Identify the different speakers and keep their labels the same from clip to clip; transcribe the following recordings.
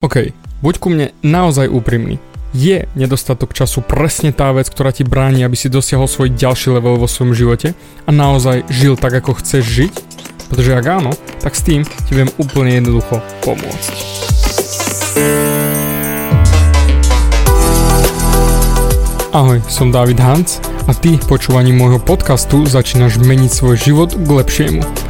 Speaker 1: OK, buď ku mne naozaj úprimný. Je nedostatok času presne tá vec, ktorá ti bráni, aby si dosiahol svoj ďalší level vo svojom živote a naozaj žil tak, ako chceš žiť? Pretože ak áno, tak s tým ti viem úplne jednoducho pomôcť. Ahoj, som David Hans a ty počúvaním môjho podcastu začínaš meniť svoj život k lepšiemu.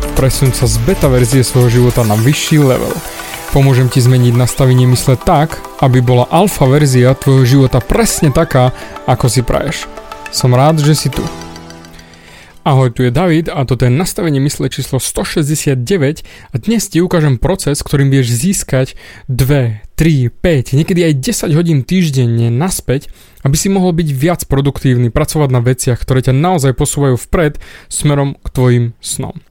Speaker 1: Presunúť sa z beta verzie svojho života na vyšší level. Pomôžem ti zmeniť nastavenie mysle tak, aby bola alfa verzia tvojho života presne taká, ako si praješ. Som rád, že si tu. Ahoj, tu je David a toto je nastavenie mysle číslo 169 a dnes ti ukážem proces, ktorým vieš získať 2, 3, 5, niekedy aj 10 hodín týždenne naspäť, aby si mohol byť viac produktívny, pracovať na veciach, ktoré ťa naozaj posúvajú vpred smerom k tvojim snom.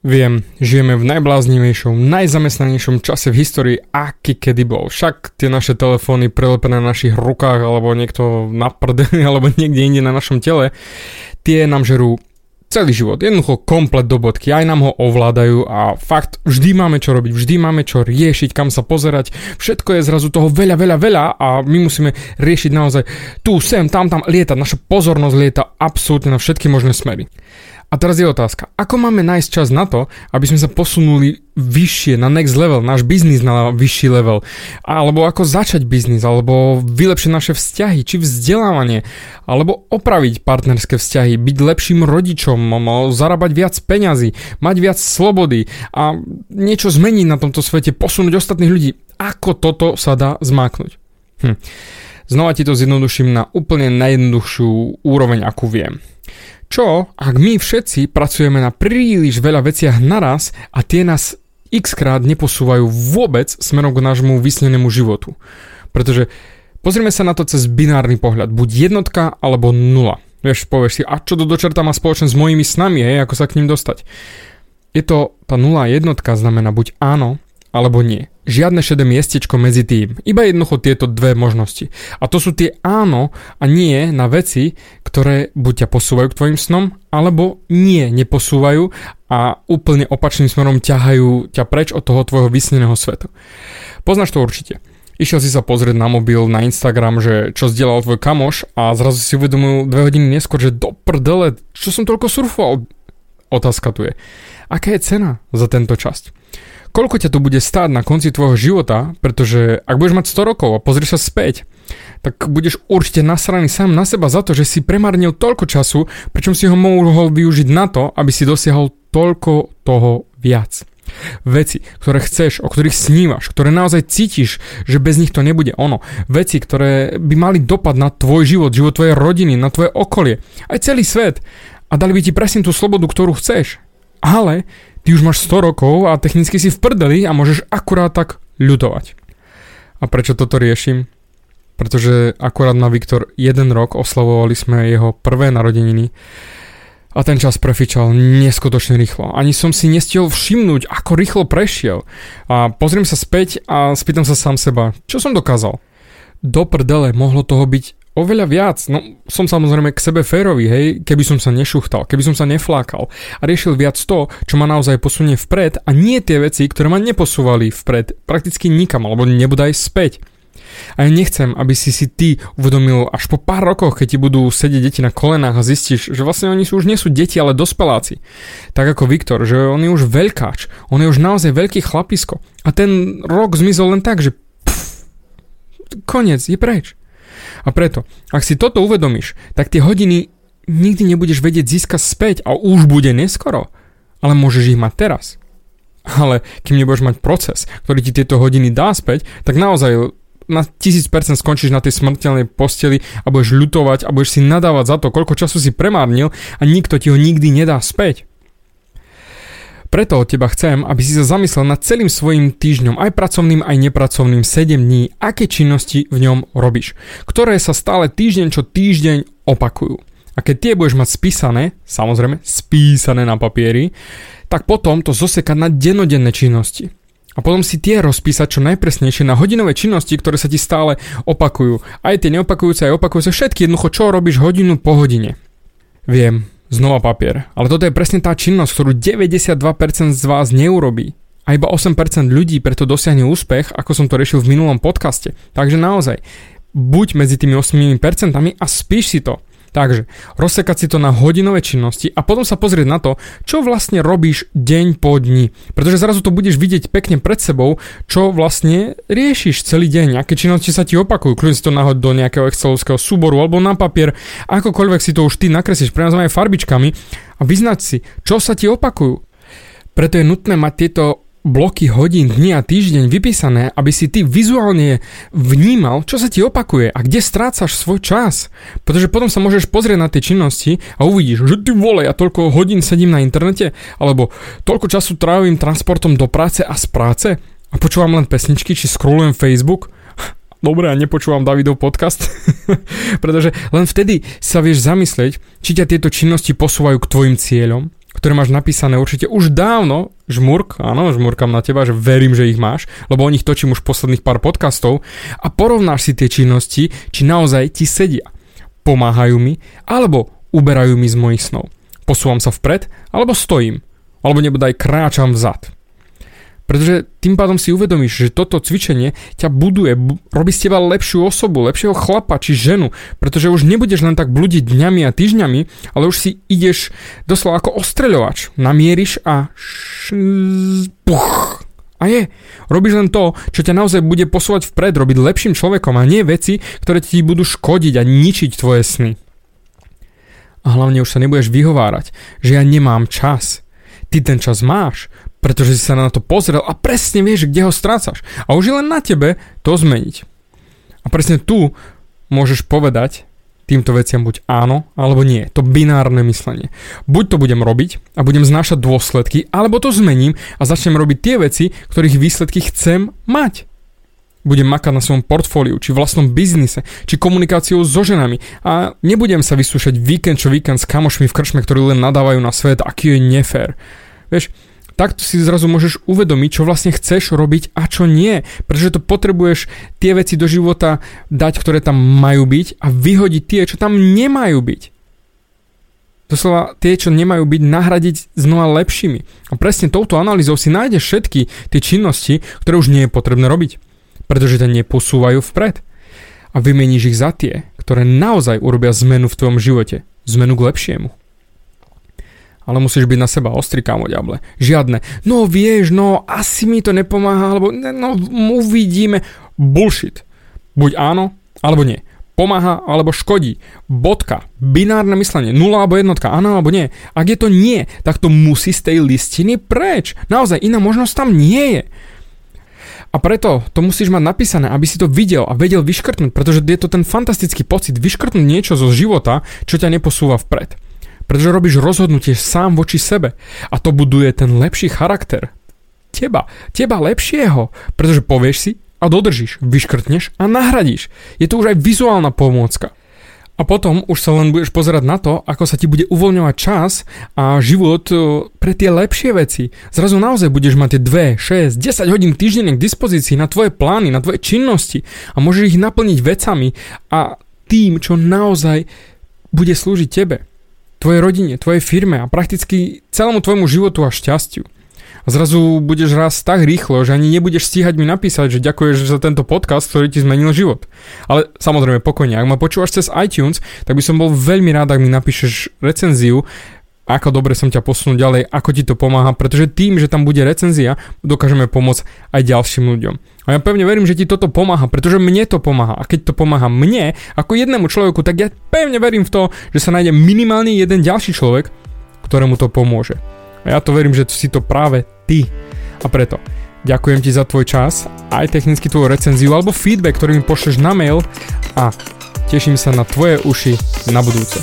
Speaker 1: Viem, žijeme v najbláznivejšom, najzamestnanejšom čase v histórii, aký kedy bol. Však tie naše telefóny prelepené na našich rukách, alebo niekto na prdeli, alebo niekde inde na našom tele, tie nám žerú celý život, jednoducho komplet do bodky, aj nám ho ovládajú a fakt vždy máme čo robiť, vždy máme čo riešiť, kam sa pozerať, všetko je zrazu toho veľa, veľa, veľa a my musíme riešiť naozaj tu, sem, tam, tam, lietať, naša pozornosť lieta absolútne na všetky možné smery. A teraz je otázka, ako máme nájsť čas na to, aby sme sa posunuli vyššie, na next level, náš biznis na vyšší level, alebo ako začať biznis, alebo vylepšiť naše vzťahy, či vzdelávanie, alebo opraviť partnerské vzťahy, byť lepším rodičom, zarábať viac peňazí, mať viac slobody a niečo zmeniť na tomto svete, posunúť ostatných ľudí. Ako toto sa dá zmáknuť? Hm. Znova ti to zjednoduším na úplne najjednoduchšiu úroveň, akú viem. Čo, ak my všetci pracujeme na príliš veľa veciach naraz a tie nás x krát neposúvajú vôbec smerom k nášmu vysnenému životu? Pretože pozrieme sa na to cez binárny pohľad, buď jednotka alebo nula. Vieš, povieš si, a čo to dočerta má spoločné s mojimi snami, hej, ako sa k ním dostať? Je to, tá nula jednotka znamená buď áno, alebo nie. Žiadne šedé miestečko medzi tým. Iba jednoducho tieto dve možnosti. A to sú tie áno a nie na veci, ktoré buď ťa posúvajú k tvojim snom, alebo nie, neposúvajú a úplne opačným smerom ťahajú ťa preč od toho tvojho vysneného sveta. Poznáš to určite. Išiel si sa pozrieť na mobil, na Instagram, že čo zdieľal tvoj kamoš a zrazu si uvedomil dve hodiny neskôr, že do prdele, čo som toľko surfoval? Otázka tu je. Aká je cena za tento časť? Koľko ťa to bude stáť na konci tvojho života, pretože ak budeš mať 100 rokov a pozrieš sa späť, tak budeš určite nasraný sám na seba za to, že si premarnil toľko času, pričom si ho mohol využiť na to, aby si dosiahol toľko toho viac. Veci, ktoré chceš, o ktorých snívaš, ktoré naozaj cítiš, že bez nich to nebude ono. Veci, ktoré by mali dopad na tvoj život, život tvojej rodiny, na tvoje okolie, aj celý svet. A dali by ti presne tú slobodu, ktorú chceš. Ale ty už máš 100 rokov a technicky si v prdeli a môžeš akurát tak ľutovať. A prečo toto riešim? Pretože akurát má Viktor jeden rok, oslavovali sme jeho prvé narodeniny a ten čas prefičal neskutočne rýchlo. Ani som si nestiel všimnúť, ako rýchlo prešiel. A pozriem sa späť a spýtam sa sám seba, čo som dokázal? Do prdele mohlo toho byť oveľa viac. No, som samozrejme k sebe férový, hej, keby som sa nešuchtal, keby som sa neflákal a riešil viac to, čo ma naozaj posunie vpred a nie tie veci, ktoré ma neposúvali vpred prakticky nikam, alebo nebudaj späť. A ja nechcem, aby si si ty uvedomil až po pár rokoch, keď ti budú sedieť deti na kolenách a zistíš, že vlastne oni sú už nie sú deti, ale dospeláci. Tak ako Viktor, že on je už veľkáč, on je už naozaj veľký chlapisko. A ten rok zmizol len tak, že pff, koniec, je preč. A preto, ak si toto uvedomíš, tak tie hodiny nikdy nebudeš vedieť získať späť a už bude neskoro. Ale môžeš ich mať teraz. Ale kým nebudeš mať proces, ktorý ti tieto hodiny dá späť, tak naozaj na 1000% skončíš na tej smrteľnej posteli a budeš ľutovať a budeš si nadávať za to, koľko času si premárnil a nikto ti ho nikdy nedá späť. Preto od teba chcem, aby si sa zamyslel nad celým svojim týždňom, aj pracovným, aj nepracovným 7 dní, aké činnosti v ňom robíš, ktoré sa stále týždeň čo týždeň opakujú. A keď tie budeš mať spísané, samozrejme spísané na papieri, tak potom to zosekať na denodenné činnosti. A potom si tie rozpísať čo najpresnejšie na hodinové činnosti, ktoré sa ti stále opakujú. Aj tie neopakujúce, aj opakujúce, všetky jednoducho, čo robíš hodinu po hodine. Viem, znova papier. Ale toto je presne tá činnosť, ktorú 92% z vás neurobí. A iba 8% ľudí preto dosiahne úspech, ako som to riešil v minulom podcaste. Takže naozaj, buď medzi tými 8% a spíš si to. Takže rozsekať si to na hodinové činnosti a potom sa pozrieť na to, čo vlastne robíš deň po dni. Pretože zrazu to budeš vidieť pekne pred sebou, čo vlastne riešiš celý deň, aké činnosti sa ti opakujú. Kľudne si to nahod do nejakého excelovského súboru alebo na papier, akokoľvek si to už ty nakreslíš, pre nás aj farbičkami a vyznať si, čo sa ti opakujú. Preto je nutné mať tieto bloky hodín, dní a týždeň vypísané, aby si ty vizuálne vnímal, čo sa ti opakuje a kde strácaš svoj čas. Pretože potom sa môžeš pozrieť na tie činnosti a uvidíš, že ty vole, ja toľko hodín sedím na internete, alebo toľko času trávim transportom do práce a z práce a počúvam len pesničky, či scrollujem Facebook. Dobre, a nepočúvam Davidov podcast, pretože len vtedy sa vieš zamyslieť, či ťa tieto činnosti posúvajú k tvojim cieľom ktoré máš napísané určite už dávno, žmurk, áno, žmurkam na teba, že verím, že ich máš, lebo o nich točím už posledných pár podcastov a porovnáš si tie činnosti, či naozaj ti sedia. Pomáhajú mi, alebo uberajú mi z mojich snov. Posúvam sa vpred, alebo stojím, alebo nebodaj kráčam vzad. Pretože tým pádom si uvedomíš, že toto cvičenie ťa buduje, robí z teba lepšiu osobu, lepšieho chlapa či ženu, pretože už nebudeš len tak bludiť dňami a týždňami, ale už si ideš doslova ako ostreľovač. Namieríš a puch. A je. Robíš len to, čo ťa naozaj bude posúvať vpred, robiť lepším človekom a nie veci, ktoré ti budú škodiť a ničiť tvoje sny. A hlavne už sa nebudeš vyhovárať, že ja nemám čas. Ty ten čas máš, pretože si sa na to pozrel a presne vieš, kde ho strácaš. A už je len na tebe to zmeniť. A presne tu môžeš povedať týmto veciam buď áno, alebo nie. To binárne myslenie. Buď to budem robiť a budem znášať dôsledky, alebo to zmením a začnem robiť tie veci, ktorých výsledky chcem mať. Budem makať na svojom portfóliu, či vlastnom biznise, či komunikáciou so ženami a nebudem sa vyskúšať víkend čo víkend s kamošmi v krčme, ktorí len nadávajú na svet, aký je nefér. Vieš, takto si zrazu môžeš uvedomiť, čo vlastne chceš robiť a čo nie. Pretože to potrebuješ tie veci do života dať, ktoré tam majú byť a vyhodiť tie, čo tam nemajú byť. Doslova tie, čo nemajú byť, nahradiť znova lepšími. A presne touto analýzou si nájdeš všetky tie činnosti, ktoré už nie je potrebné robiť. Pretože ťa neposúvajú vpred. A vymeníš ich za tie, ktoré naozaj urobia zmenu v tvojom živote. Zmenu k lepšiemu ale musíš byť na seba ostrý, kámo, diable. Žiadne, no vieš, no asi mi to nepomáha, alebo no uvidíme. Bullshit. Buď áno, alebo nie. Pomáha alebo škodí. Bodka. Binárne myslenie. Nula alebo jednotka. Áno alebo nie. Ak je to nie, tak to musí z tej listiny preč. Naozaj, iná možnosť tam nie je. A preto to musíš mať napísané, aby si to videl a vedel vyškrtnúť, pretože je to ten fantastický pocit vyškrtnúť niečo zo života, čo ťa neposúva vpred. Pretože robíš rozhodnutie sám voči sebe a to buduje ten lepší charakter. Teba, teba lepšieho, pretože povieš si a dodržíš, vyškrtneš a nahradíš. Je to už aj vizuálna pomôcka. A potom už sa len budeš pozerať na to, ako sa ti bude uvoľňovať čas a život e, pre tie lepšie veci. Zrazu naozaj budeš mať tie 2, 6, 10 hodín týždenne k dispozícii na tvoje plány, na tvoje činnosti a môžeš ich naplniť vecami a tým, čo naozaj bude slúžiť tebe tvojej rodine, tvojej firme a prakticky celému tvojmu životu a šťastiu. A zrazu budeš raz tak rýchlo, že ani nebudeš stíhať mi napísať, že ďakuješ za tento podcast, ktorý ti zmenil život. Ale samozrejme pokojne, ak ma počúvaš cez iTunes, tak by som bol veľmi rád, ak mi napíšeš recenziu, ako dobre som ťa posunul ďalej, ako ti to pomáha, pretože tým, že tam bude recenzia, dokážeme pomôcť aj ďalším ľuďom. A ja pevne verím, že ti toto pomáha, pretože mne to pomáha. A keď to pomáha mne, ako jednému človeku, tak ja pevne verím v to, že sa nájde minimálne jeden ďalší človek, ktorému to pomôže. A ja to verím, že si to práve ty. A preto ďakujem ti za tvoj čas, aj technicky tvoju recenziu alebo feedback, ktorý mi pošleš na mail a teším sa na tvoje uši na budúce.